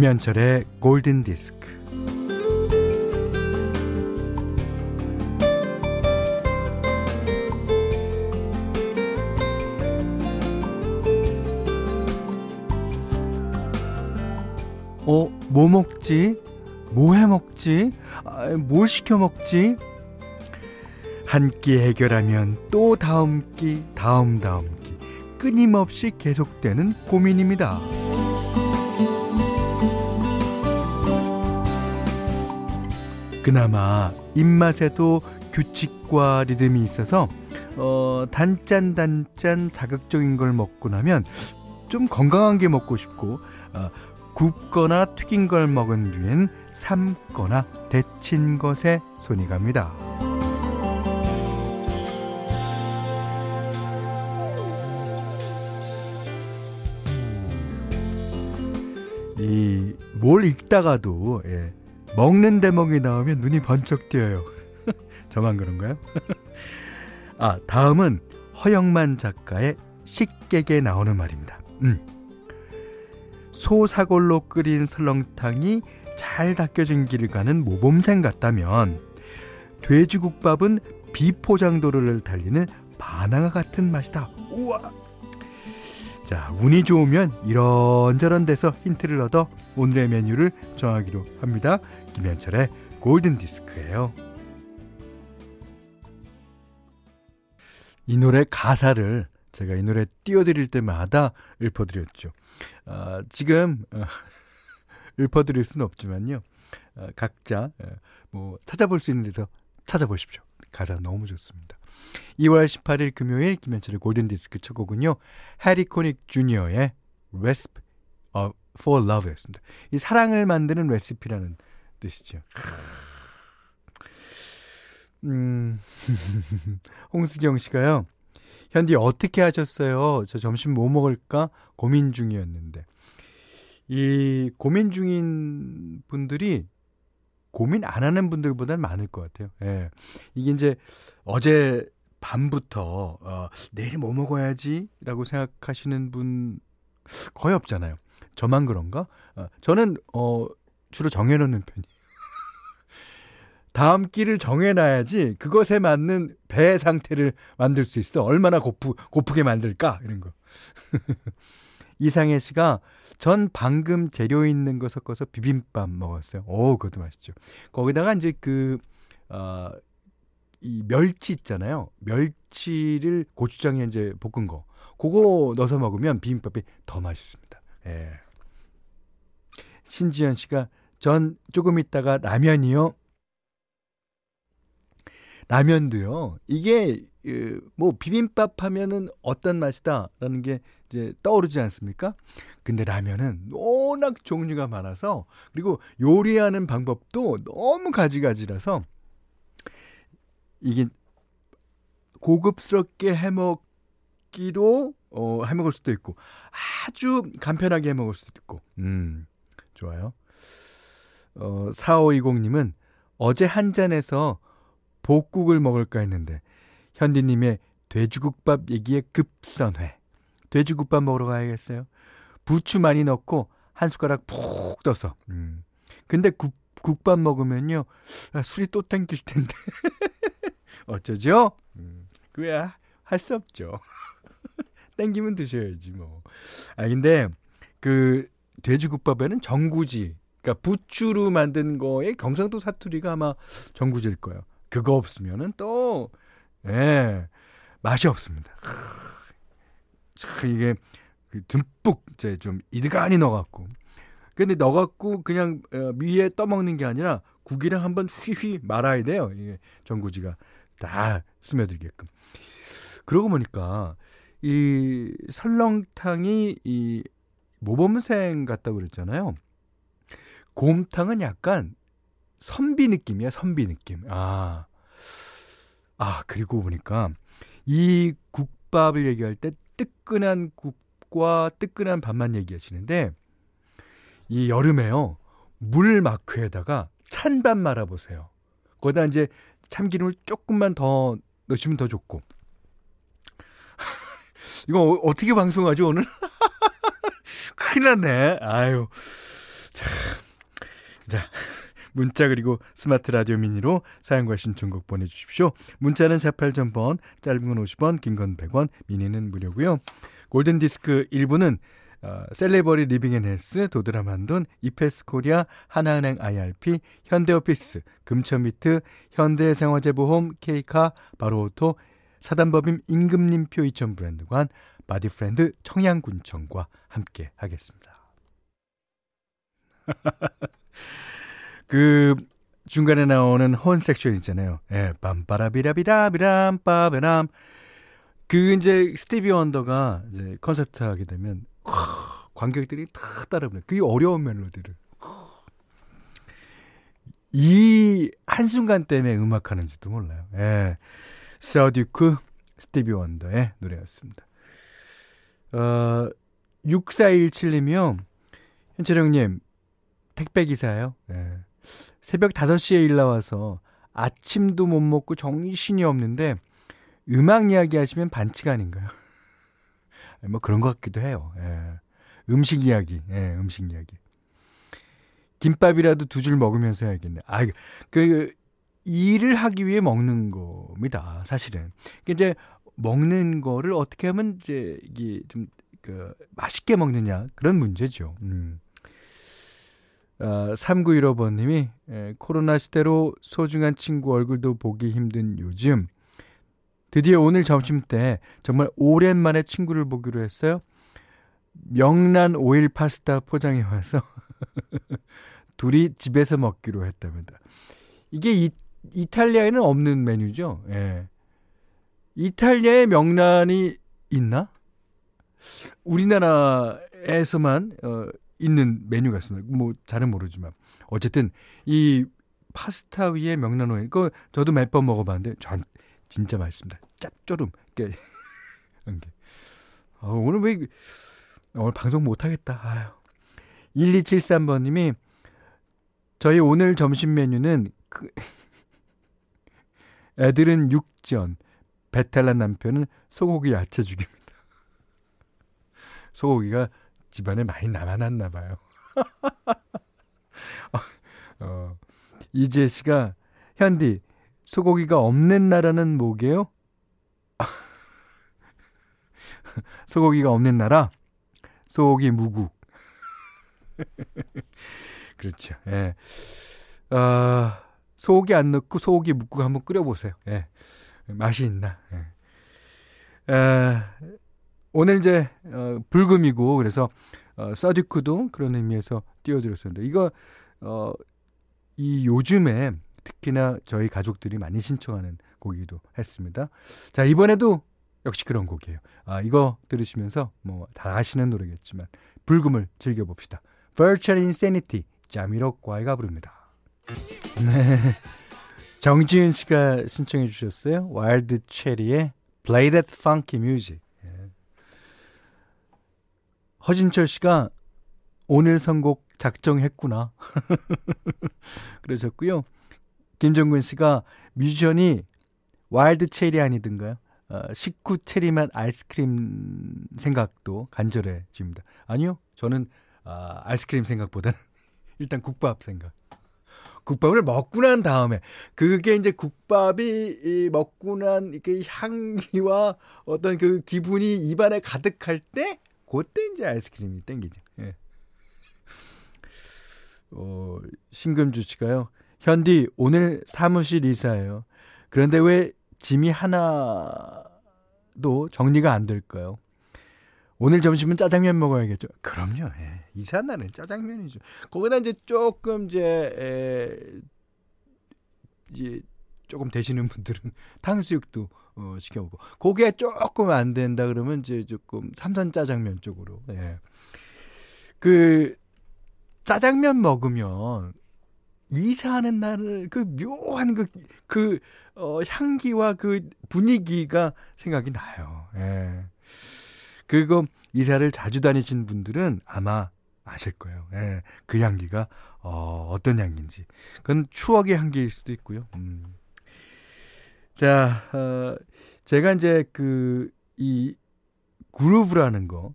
김현철의 골든 디스크. 어, 뭐 먹지? 뭐 해 먹지? 아, 뭘 시켜 먹지? 한 끼 해결하면 또 다음 끼, 다음 다음 끼. 끊임없이 계속되는 고민입니다. 그나마 입맛에도 규칙과 리듬이 있어서 어, 단짠 단짠 자극적인 걸 먹고 나면 좀 건강한 게 먹고 싶고 어, 굽거나 튀긴 걸 먹은 뒤엔 삶거나 데친 것에 손이 갑니다. 이 뭘 읽다가도 예, 먹는 대목이 나오면 눈이 번쩍 띄어요. 저만 그런가요? 아, 다음은 허영만 작가의 식객에 나오는 말입니다. 음. 소사골로 끓인 설렁탕이 잘 닦여진 길을 가는 모범생 같다면 돼지국밥은 비포장도로를 달리는 바나나 같은 맛이다. 우와! 자, 운이 좋으면 이런저런 데서 힌트를 얻어 오늘의 메뉴를 정하기로 합니다. 김현철의 골든 디스크예요. 이 노래 가사를 제가 이 노래 띄워드릴 때마다 읊어드렸죠. 아, 지금 어, 읊어드릴 수는 없지만요. 어, 각자 어, 뭐 찾아볼 수 있는 데서 찾아보십시오. 가사 너무 좋습니다. 2월 18일 금요일 김현철의 골든디스크 첫 곡은요. 해리 코닉 주니어의 Recipe for Love였습니다. 이 사랑을 만드는 레시피라는 뜻이죠. 음, 홍수경 씨가요. 현디 어떻게 하셨어요? 저 점심 뭐 먹을까 고민 중이었는데. 이 고민 중인 분들이 고민 안 하는 분들보다는 많을 것 같아요. 예. 이게 이제 어제 밤부터 어, 내일 뭐 먹어야지라고 생각하시는 분 거의 없잖아요. 저만 그런가? 어, 저는 어, 주로 정해놓는 편이에요. 다음 끼를 정해놔야지 그것에 맞는 배 상태를 만들 수 있어. 얼마나 고프, 고프게 만들까? 이런 거. 이상해 씨가 전 방금 재료 있는 거 섞어서 비빔밥 먹었어요. 오, 그것도 맛있죠. 거기다가 이제 그, 어, 이 멸치 있잖아요. 멸치를 고추장에 이제 볶은 거. 그거 넣어서 먹으면 비빔밥이 더 맛있습니다. 예. 신지현 씨가 전 조금 있다가 라면이요. 라면도요. 이게 뭐 비빔밥 하면은 어떤 맛이다라는 게 이제 떠오르지 않습니까? 근데 라면은 워낙 종류가 많아서 그리고 요리하는 방법도 너무 가지가지라서 이게 고급스럽게 해먹기도 어, 해먹을 수도 있고 아주 간편하게 해먹을 수도 있고 음 좋아요. 어, 4520님은 어제 한 잔에서 복국을 먹을까 했는데 현디님의 돼지국밥 얘기에 급선회. 돼지국밥 먹으러 가야겠어요. 부추 많이 넣고 한 숟가락 푹 떠서. 음. 근데 국, 국밥 먹으면요 아, 술이 또 땡길 텐데 어쩌죠? 음. 그야 할 수 없죠. 땡기면 드셔야지 뭐. 아 근데 그 돼지국밥에는 전구지, 그러니까 부추로 만든 거에 경상도 사투리가 아마 전구지일 거예요. 그거 없으면은 또, 예, 맛이 없습니다. 참, 이게, 그 듬뿍, 이제 좀 이드간히 넣어갖고. 근데 넣어갖고 그냥 어, 위에 떠먹는 게 아니라 국이랑 한번 휘휘 말아야 돼요. 이게 전구지가 다 스며들게끔. 그러고 보니까, 이 설렁탕이 이 모범생 같다고 그랬잖아요. 곰탕은 약간 선비 느낌이야, 선비 느낌. 아. 아, 그리고 보니까 이 국밥을 얘기할 때 뜨끈한 국과 뜨끈한 밥만 얘기하시는데 이 여름에요. 물 막회에다가 찬밥 말아 보세요. 거기다 이제 참기름을 조금만 더 넣으시면 더 좋고. 이거 어떻게 방송하죠, 오늘? 큰일 났네. 아유. 자, 자. 문자 그리고 스마트 라디오 미니로 사연과 신청곡 보내주십시오. 문자는 48,000번, 짧은 건 50원, 긴 건 100원, 미니는 무료고요. 골든디스크 1부는 어, 셀레버리 리빙앤헬스, 도드라만돈, 이페스 코리아, 하나은행 IRP, 현대오피스, 금천미트, 현대생활재보험, 케이카, 바로오토, 사단법인 임금님표 이천 브랜드관, 바디프렌드 청양군청과 함께 하겠습니다. 그 중간에 나오는 horn section 있잖아요. 예, 빰빠라비라비라비람 빠베람. 그 이제 스티비 원더가 이제 콘서트 하게 되면 와, 관객들이 다 따라 부르는 그 어려운 멜로디를 이 한순간 때문에 음악하는지도 몰라요. 예. 서듀크 스티비 원더의 노래였습니다. 어, 6417님이요. 현철형님, 택배기사예요. 예. 새벽 5시에 일 나와서 아침도 못 먹고 정신이 없는데 음악 이야기 하시면 반칙 아닌가요? 뭐 그런 것 같기도 해요. 예. 음식 이야기, 예, 음식 이야기. 김밥이라도 두 줄 먹으면서 해야겠네. 아, 그, 일을 하기 위해 먹는 겁니다. 사실은. 이제 먹는 거를 어떻게 하면 이제 이게 좀, 그, 맛있게 먹느냐. 그런 문제죠. 음. 어, 3915번님이 에, 코로나 시대로 소중한 친구 얼굴도 보기 힘든 요즘 드디어 오늘 점심 때 정말 오랜만에 친구를 보기로 했어요. 명란 오일 파스타 포장해 와서 둘이 집에서 먹기로 했답니다. 이게 이, 이탈리아에는 없는 메뉴죠. 예. 이탈리아에 명란이 있나? 우리나라에서만 어, 있는 메뉴 같습니다. 뭐 잘은 모르지만 어쨌든 이 파스타 위에 명란 오일 그 저도 몇 번 먹어봤는데 전 진짜 맛있습니다. 짭조름. 이게 어, 오늘 왜 오늘 방송 못 하겠다. 아유. 1273번님이 저희 오늘 점심 메뉴는 그 애들은 육전, 배탈난 남편은 소고기 야채죽입니다. 소고기가 집안에 많이 남아났나 봐요. 어, 이재 씨가 현디 소고기가 없는 나라는 뭐게요? 소고기가 없는 나라 소고기 무국. 그렇죠. 예. 아, 소고기 안 넣고 소고기 묵국 한번 끓여 보세요. 예. 맛이 있나. 예. 아, 오늘 이제 어, 불금이고 그래서 어, 서듀크도 그런 의미에서 띄워드렸었는데 이거 어, 이 요즘에 특히나 저희 가족들이 많이 신청하는 곡이기도 했습니다. 자 이번에도 역시 그런 곡이에요. 아 이거 들으시면서 뭐 다 아시는 노래겠지만 불금을 즐겨봅시다. Virtual Insanity 자미로콰이가 부릅니다. 네. 정지윤 씨가 신청해 주셨어요. 와일드 체리의 Play That Funky Music. 허진철 씨가 오늘 선곡 작정했구나. 그러셨고요. 김정근 씨가 뮤지션이 와일드 체리 아니든가요? 어, 식구 체리맛 아이스크림 생각도 간절해집니다. 아니요, 저는 아, 아이스크림 생각보다는 일단 국밥 생각. 국밥을 먹고 난 다음에 그게 이제 국밥이 먹고 난 그 향기와 어떤 그 기분이 입안에 가득할 때 그때 이제 아이스크림이 땡기죠. 예. 어, 신금주 씨가요. 현디 오늘 사무실 이사예요. 그런데 왜 짐이 하나도 정리가 안 될까요? 오늘 점심은 짜장면 먹어야겠죠. 그럼요. 예. 이사 날은 짜장면이죠. 거기다 이제 조금 이제 에, 이제 조금 되시는 분들은 탕수육도 어, 시켜보고 고기가 조금 안 된다 그러면 이제 조금 삼선 짜장면 쪽으로. 예. 그 짜장면 먹으면 이사하는 날을 그 묘한 그, 그, 어, 향기와 그 분위기가 생각이 나요. 예. 그거 이사를 자주 다니신 분들은 아마 아실 거예요. 예. 그 향기가, 어, 어떤 향기인지. 그건 추억의 향기일 수도 있고요. 음. 자, 어, 제가 이제 그, 이, groove라는 거,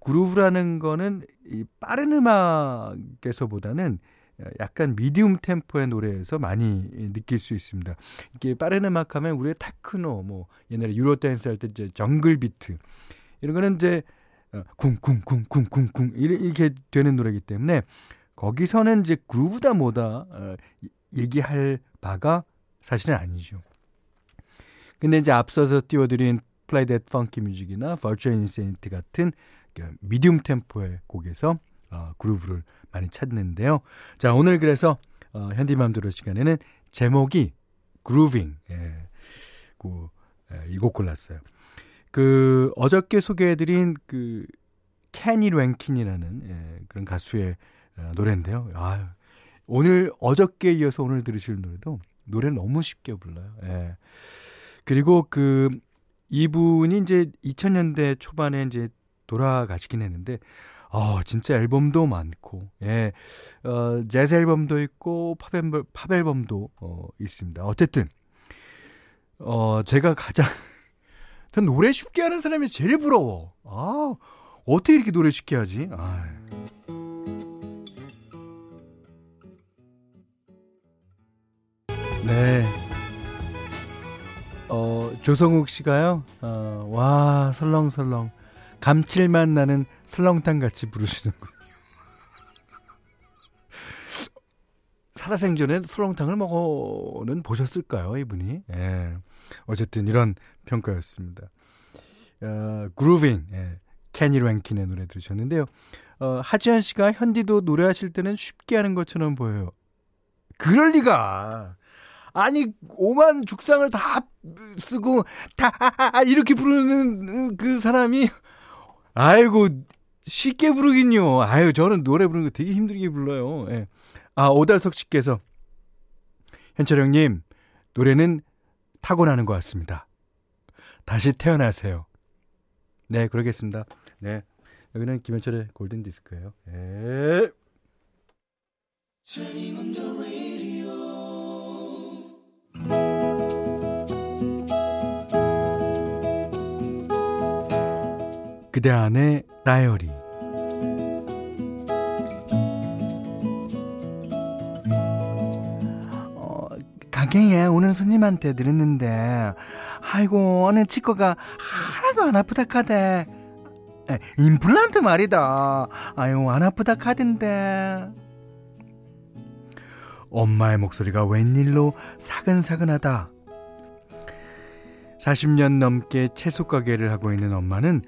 groove라는 거는 이 빠른 음악에서보다는 약간 medium 템포의 노래에서 많이 느낄 수 있습니다. 이게 빠른 음악 하면 우리의 테크노, 뭐 옛날에 Euro dance 할 때 이제 jungle beat 이런 거는 이제 쿵쿵쿵쿵쿵쿵 어, 이렇게 되는 노래이기 때문에 거기서는 이제 그루브다 뭐다 어, 얘기할 바가 사실은 아니죠. 근데 이제 앞서서 띄워드린 Play That Funky Music이나 Virtual Insanity 같은 미디움 템포의 곡에서 어, 그루브를 많이 찾는데요. 자, 오늘 그래서 어, 현디맘대로 시간에는 제목이 그루빙. 예. 그, 예, 이곡 골랐어요. 그 어저께 소개해드린 그 캐니 랭킨이라는 예, 그런 가수의 어, 노래인데요. 아, 오늘 어저께 이어서 오늘 들으실 노래도 노래 너무 쉽게 불러요. 예. 그리고 그 이분이 이제 2000년대 초반에 이제 돌아가시긴 했는데 어, 진짜 앨범도 많고, 예, 어, 재즈 앨범도 있고, 팝, 앨범, 팝 앨범도, 어, 있습니다. 어쨌든, 어, 제가 가장, 전 노래 쉽게 하는 사람이 제일 부러워. 아, 어떻게 이렇게 노래 쉽게 하지? 아. 네. 어, 조성욱 씨가요, 어, 와, 설렁설렁. 감칠맛 나는 설렁탕 같이 부르시는군요. 살아생전에 설렁탕을 먹어는 보셨을까요, 이분이? 예. 어쨌든 이런 평가였습니다. 어, 그루빙, 예. 캐니 랭킨의 노래 들으셨는데요. 어, 하지연 씨가 현디도 노래하실 때는 쉽게 하는 것처럼 보여요. 그럴 리가. 아니 오만 죽상을 다 쓰고 다 이렇게 부르는 그 사람이 아이고 쉽게 부르긴요. 아유 저는 노래 부르는 거 되게 힘들게 불러요. 예. 아 오달석 씨께서 현철 형님 노래는 타고나는 것 같습니다. 다시 태어나세요. 네 그러겠습니다. 네 여기는 김현철의 골든 디스크예요. 예. 그대 안의 다이어리 어, 가게에 오는 손님한테 들었는데 아이고 어느 치과가 하나도 안 아프다 카대. 에, 임플란트 말이다. 아유 안 아프다 카던데. 엄마의 목소리가 웬일로 사근사근하다. 40년 넘게 채소 가게를 하고 있는 엄마는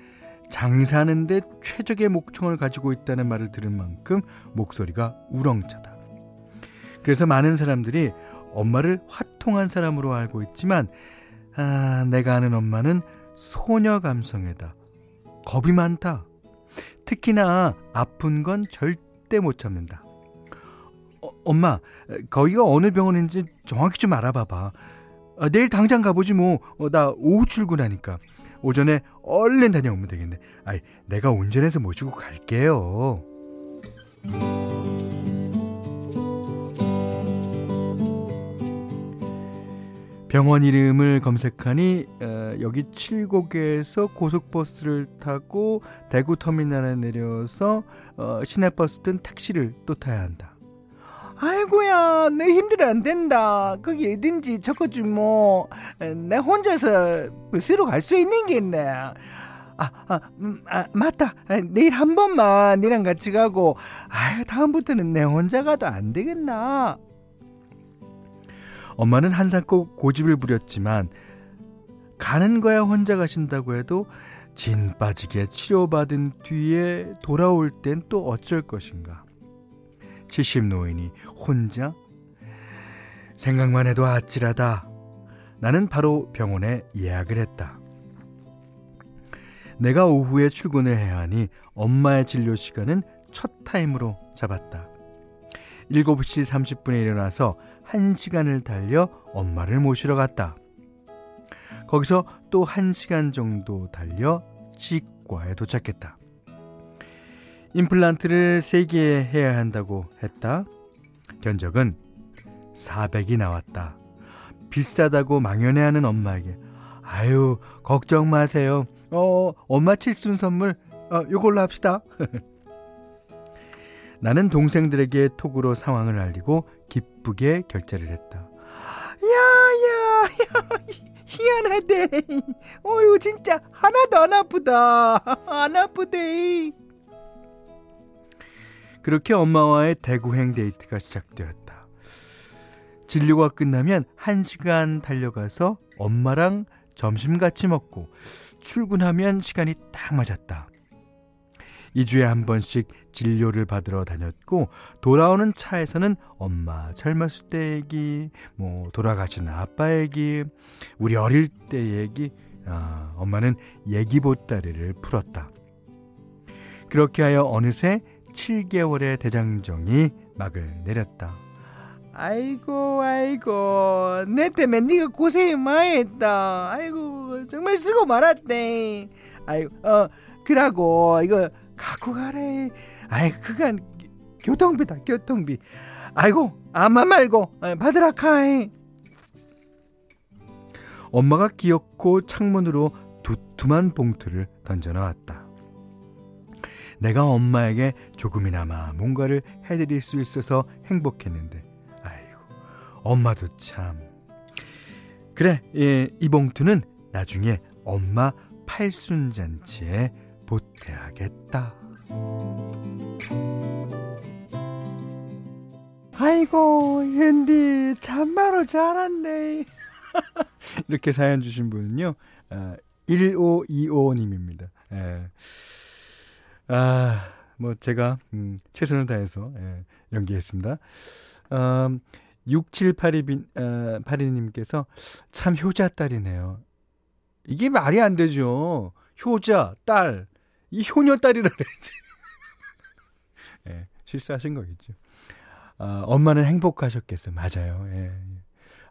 장사하는데 최적의 목청을 가지고 있다는 말을 들은 만큼 목소리가 우렁차다. 그래서 많은 사람들이 엄마를 화통한 사람으로 알고 있지만 아, 내가 아는 엄마는 소녀 감성에다 겁이 많다. 특히나 아픈 건 절대 못 참는다. 어, 엄마, 거기가 어느 병원인지 정확히 좀 알아봐봐. 아, 내일 당장 가보지 뭐. 어, 나 오후 출근하니까. 오전에 얼른 다녀오면 되겠네. 아이, 내가 운전해서 모시고 갈게요. 병원 이름을 검색하니 어, 여기 칠곡에서 고속버스를 타고 대구 터미널에 내려서 어, 시내버스 든 택시를 또 타야 한다. 아이고야 내 힘들어 안 된다 거기 어딘지 적어주 뭐내 혼자서 버스로 갈 수 있는 게 있네 아, 아, 음, 아, 맞다. 아, 내일 한 번만 니랑 같이 가고, 아 다음부터는 내 혼자 가도 안 되겠나? 엄마는 항상 꼭 고집을 부렸지만, 가는 거야 혼자 가신다고 해도, 진 빠지게 치료받은 뒤에 돌아올 땐 또 어쩔 것인가? 70 노인이 혼자? 생각만 해도 아찔하다. 나는 바로 병원에 예약을 했다. 내가 오후에 출근을 해야 하니 엄마의 진료 시간은 첫 타임으로 잡았다. 7시 30분에 일어나서 1시간을 달려 엄마를 모시러 갔다. 거기서 또 1시간 정도 달려 치과에 도착했다. 임플란트를 3개 해야 한다고 했다. 견적은 400이 나왔다. 비싸다고 망연해하는 엄마에게 아유 걱정 마세요. 어 엄마 칠순 선물 어, 요걸로 합시다. 나는 동생들에게 톡으로 상황을 알리고 기쁘게 결제를 했다. 야, 야, 야, 희한하대. 어유 진짜 하나도 안 아프다. 안 아프대. 그렇게 엄마와의 대구행 데이트가 시작되었다. 진료가 끝나면 한 시간 달려가서 엄마랑 점심 같이 먹고 출근하면 시간이 딱 맞았다. 2주에 한 번씩 진료를 받으러 다녔고 돌아오는 차에서는 엄마 젊었을 때 얘기, 뭐 돌아가신 아빠 얘기, 우리 어릴 때 얘기, 아, 엄마는 얘기 보따리를 풀었다. 그렇게 하여 어느새 7개월의 대장정이 막을 내렸다. 아이고 아이고 내 때문에 네가 고생 많이 했다. 아이고 정말 쓰고 말았대. 아이고 어 그러고 이거 갖고 가래. 아이 그간 교통비다 교통비. 아이고 아마 말고 어, 받으라 카이. 엄마가 귀엽고 창문으로 두툼한 봉투를 던져 나왔다. 내가 엄마에게 조금이나마 뭔가를 해드릴 수 있어서 행복했는데, 아이고, 엄마도 참. 그래, 예, 이 봉투는 나중에 엄마 팔순잔치에 보태야겠다. 아이고, 현디, 참말로 잘았네. 이렇게 사연 주신 분은요, 아, 1525님입니다. 예. 아, 뭐, 제가, 음, 최선을 다해서, 예, 연기했습니다. 음, 6782님, 어, 82님께서 참 효자 딸이네요. 이게 말이 안 되죠. 효자, 딸. 이 효녀 딸이라 그래야지. 예, 실수하신 거겠죠. 아, 엄마는 행복하셨겠어요. 맞아요. 예.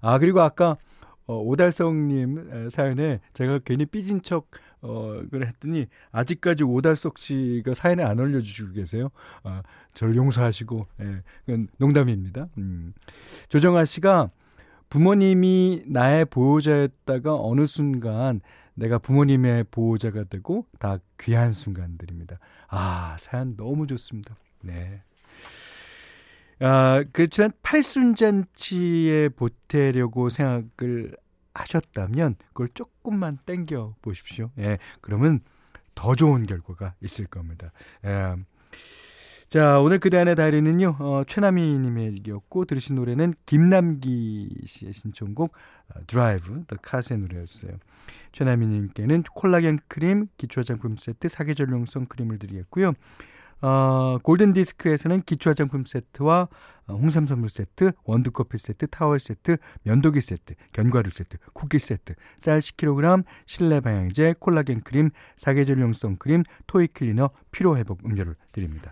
아, 그리고 아까, 어, 오달성님 사연에 제가 괜히 삐진 척, 어, 그래 했더니, 아직까지 오달석 씨가 사연에 안 올려주시고 계세요. 아, 저를 용서하시고, 예, 그건 농담입니다. 음. 조정아 씨가 부모님이 나의 보호자였다가 어느 순간 내가 부모님의 보호자가 되고 다 귀한 순간들입니다. 아, 사연 너무 좋습니다. 네. 아, 그렇지만 팔순잔치에 보태려고 생각을 하셨다면 그걸 조금만 땡겨 보십시오. 예, 그러면 더 좋은 결과가 있을 겁니다. 예. 자, 오늘 그대 안의 다이어리는요, 어, 최남희 님의 일기였고, 들으신 노래는 김남기 씨의 신청곡, 어, Drive, The Cars의 노래였어요. 최남희 님께는 콜라겐 크림, 기초 화장품 세트, 사계절용성 크림을 드리겠고요. 어, 골든 디스크에서는 기초 화장품 세트와 어, 홍삼 선물 세트, 원두 커피 세트, 타월 세트, 면도기 세트, 견과류 세트, 쿠키 세트, 쌀 10kg, 실내 방향제, 콜라겐 크림, 사계절용성 크림, toy 클리너, 피로 회복 음료를 드립니다.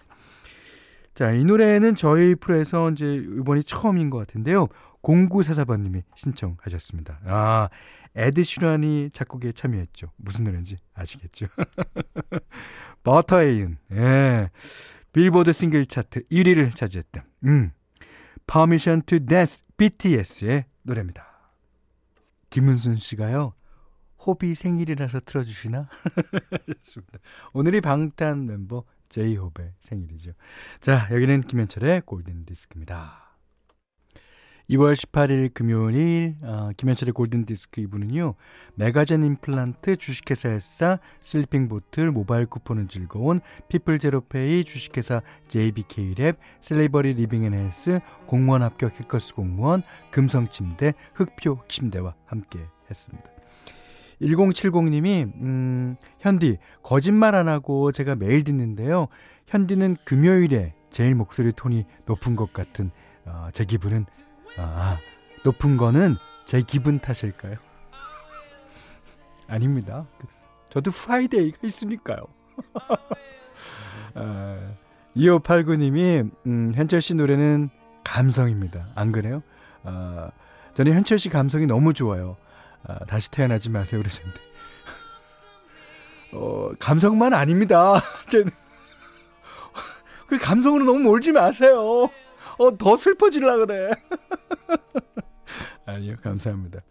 자, 이 노래는 저희 프로에서 이제 이번이 처음인 것 같은데요. 0944번님이 신청하셨습니다. 아, 에드 시런이 작곡에 참여했죠. 무슨 노래인지 아시겠죠? Butter에 이은, 예. 빌보드 싱글 차트 1위를 차지했던, 음. Permission to Dance BTS의 노래입니다. 김은순 씨가요, 호비 생일이라서 틀어주시나? 좋습니다. 오늘이 방탄 멤버 제이홉의 생일이죠. 자, 여기는 김현철의 골든 디스크입니다. 2월 18일 금요일 어, 김현철의 골든디스크 2부는요. 메가젠 임플란트 주식회사 에싸 슬리핑 보틀 모바일 쿠폰은 즐거운 피플 제로페이 주식회사 JBK랩 셀레버리 리빙앤헬스 공무원 합격 해커스 공무원 금성침대 흑표 침대와 함께 했습니다. 1070님이 음, 현디 거짓말 안 하고 제가 매일 듣는데요. 현디는 금요일에 제일 목소리 톤이 높은 것 같은 어, 제 기분은 아, 높은 거는 제 기분 탓일까요? 아닙니다. 저도 Friday가 있으니까요. 아, 2589님이, 음, 현철 씨 노래는 감성입니다. 안 그래요? 아, 저는 현철 씨 감성이 너무 좋아요. 아, 다시 태어나지 마세요. 그러셨는데. 어, 감성만 아닙니다. 그 감성으로 너무 몰지 마세요. 어, 더 슬퍼질라 그래. 아니요, 감사합니다.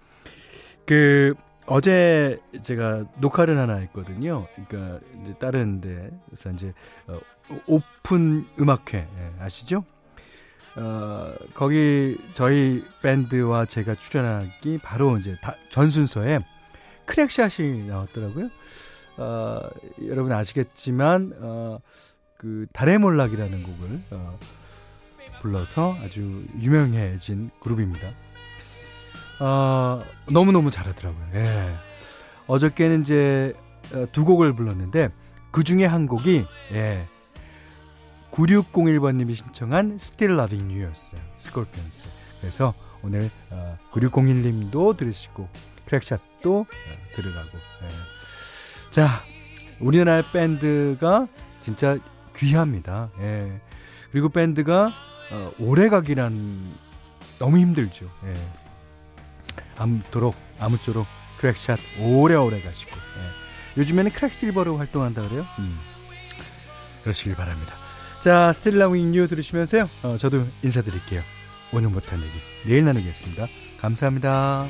그, 어제 제가 녹화를 하나 했거든요. 그러니까 이제 다른 데서 이제 어, 오픈 음악회 예, 아시죠? 어, 거기 저희 밴드와 제가 출연하기 바로 이제 다, 전 순서에 크랙샷이 나왔더라고요. 어, 여러분 아시겠지만 어, 그 달의 몰락이라는 곡을 어, 불러서 아주 유명해진 그룹입니다. 어, 너무너무 잘하더라고요. 예. 어저께는 이제 어, 두 곡을 불렀는데 그 중에 한 곡이 예. 9601번님이 신청한 Still Loving You였어요. 스콜피언스. 그래서 오늘 어, 9601님도 들으시고 크랙샷도 어, 들으라고. 예. 자, 우리나라 밴드가 진짜 귀합니다. 예. 그리고 밴드가 어, 오래가기란 너무 힘들죠. 예. 아무쪼록 아무쪼록 크랙샷 오래오래 가시고 예. 요즘에는 크랙 실버로 활동한다 그래요. 음. 그러시길 바랍니다. 자, 스텔라 윙뉴 들으시면서요. 어, 저도 인사드릴게요. 오늘 못한 얘기 내일 나누겠습니다. 감사합니다.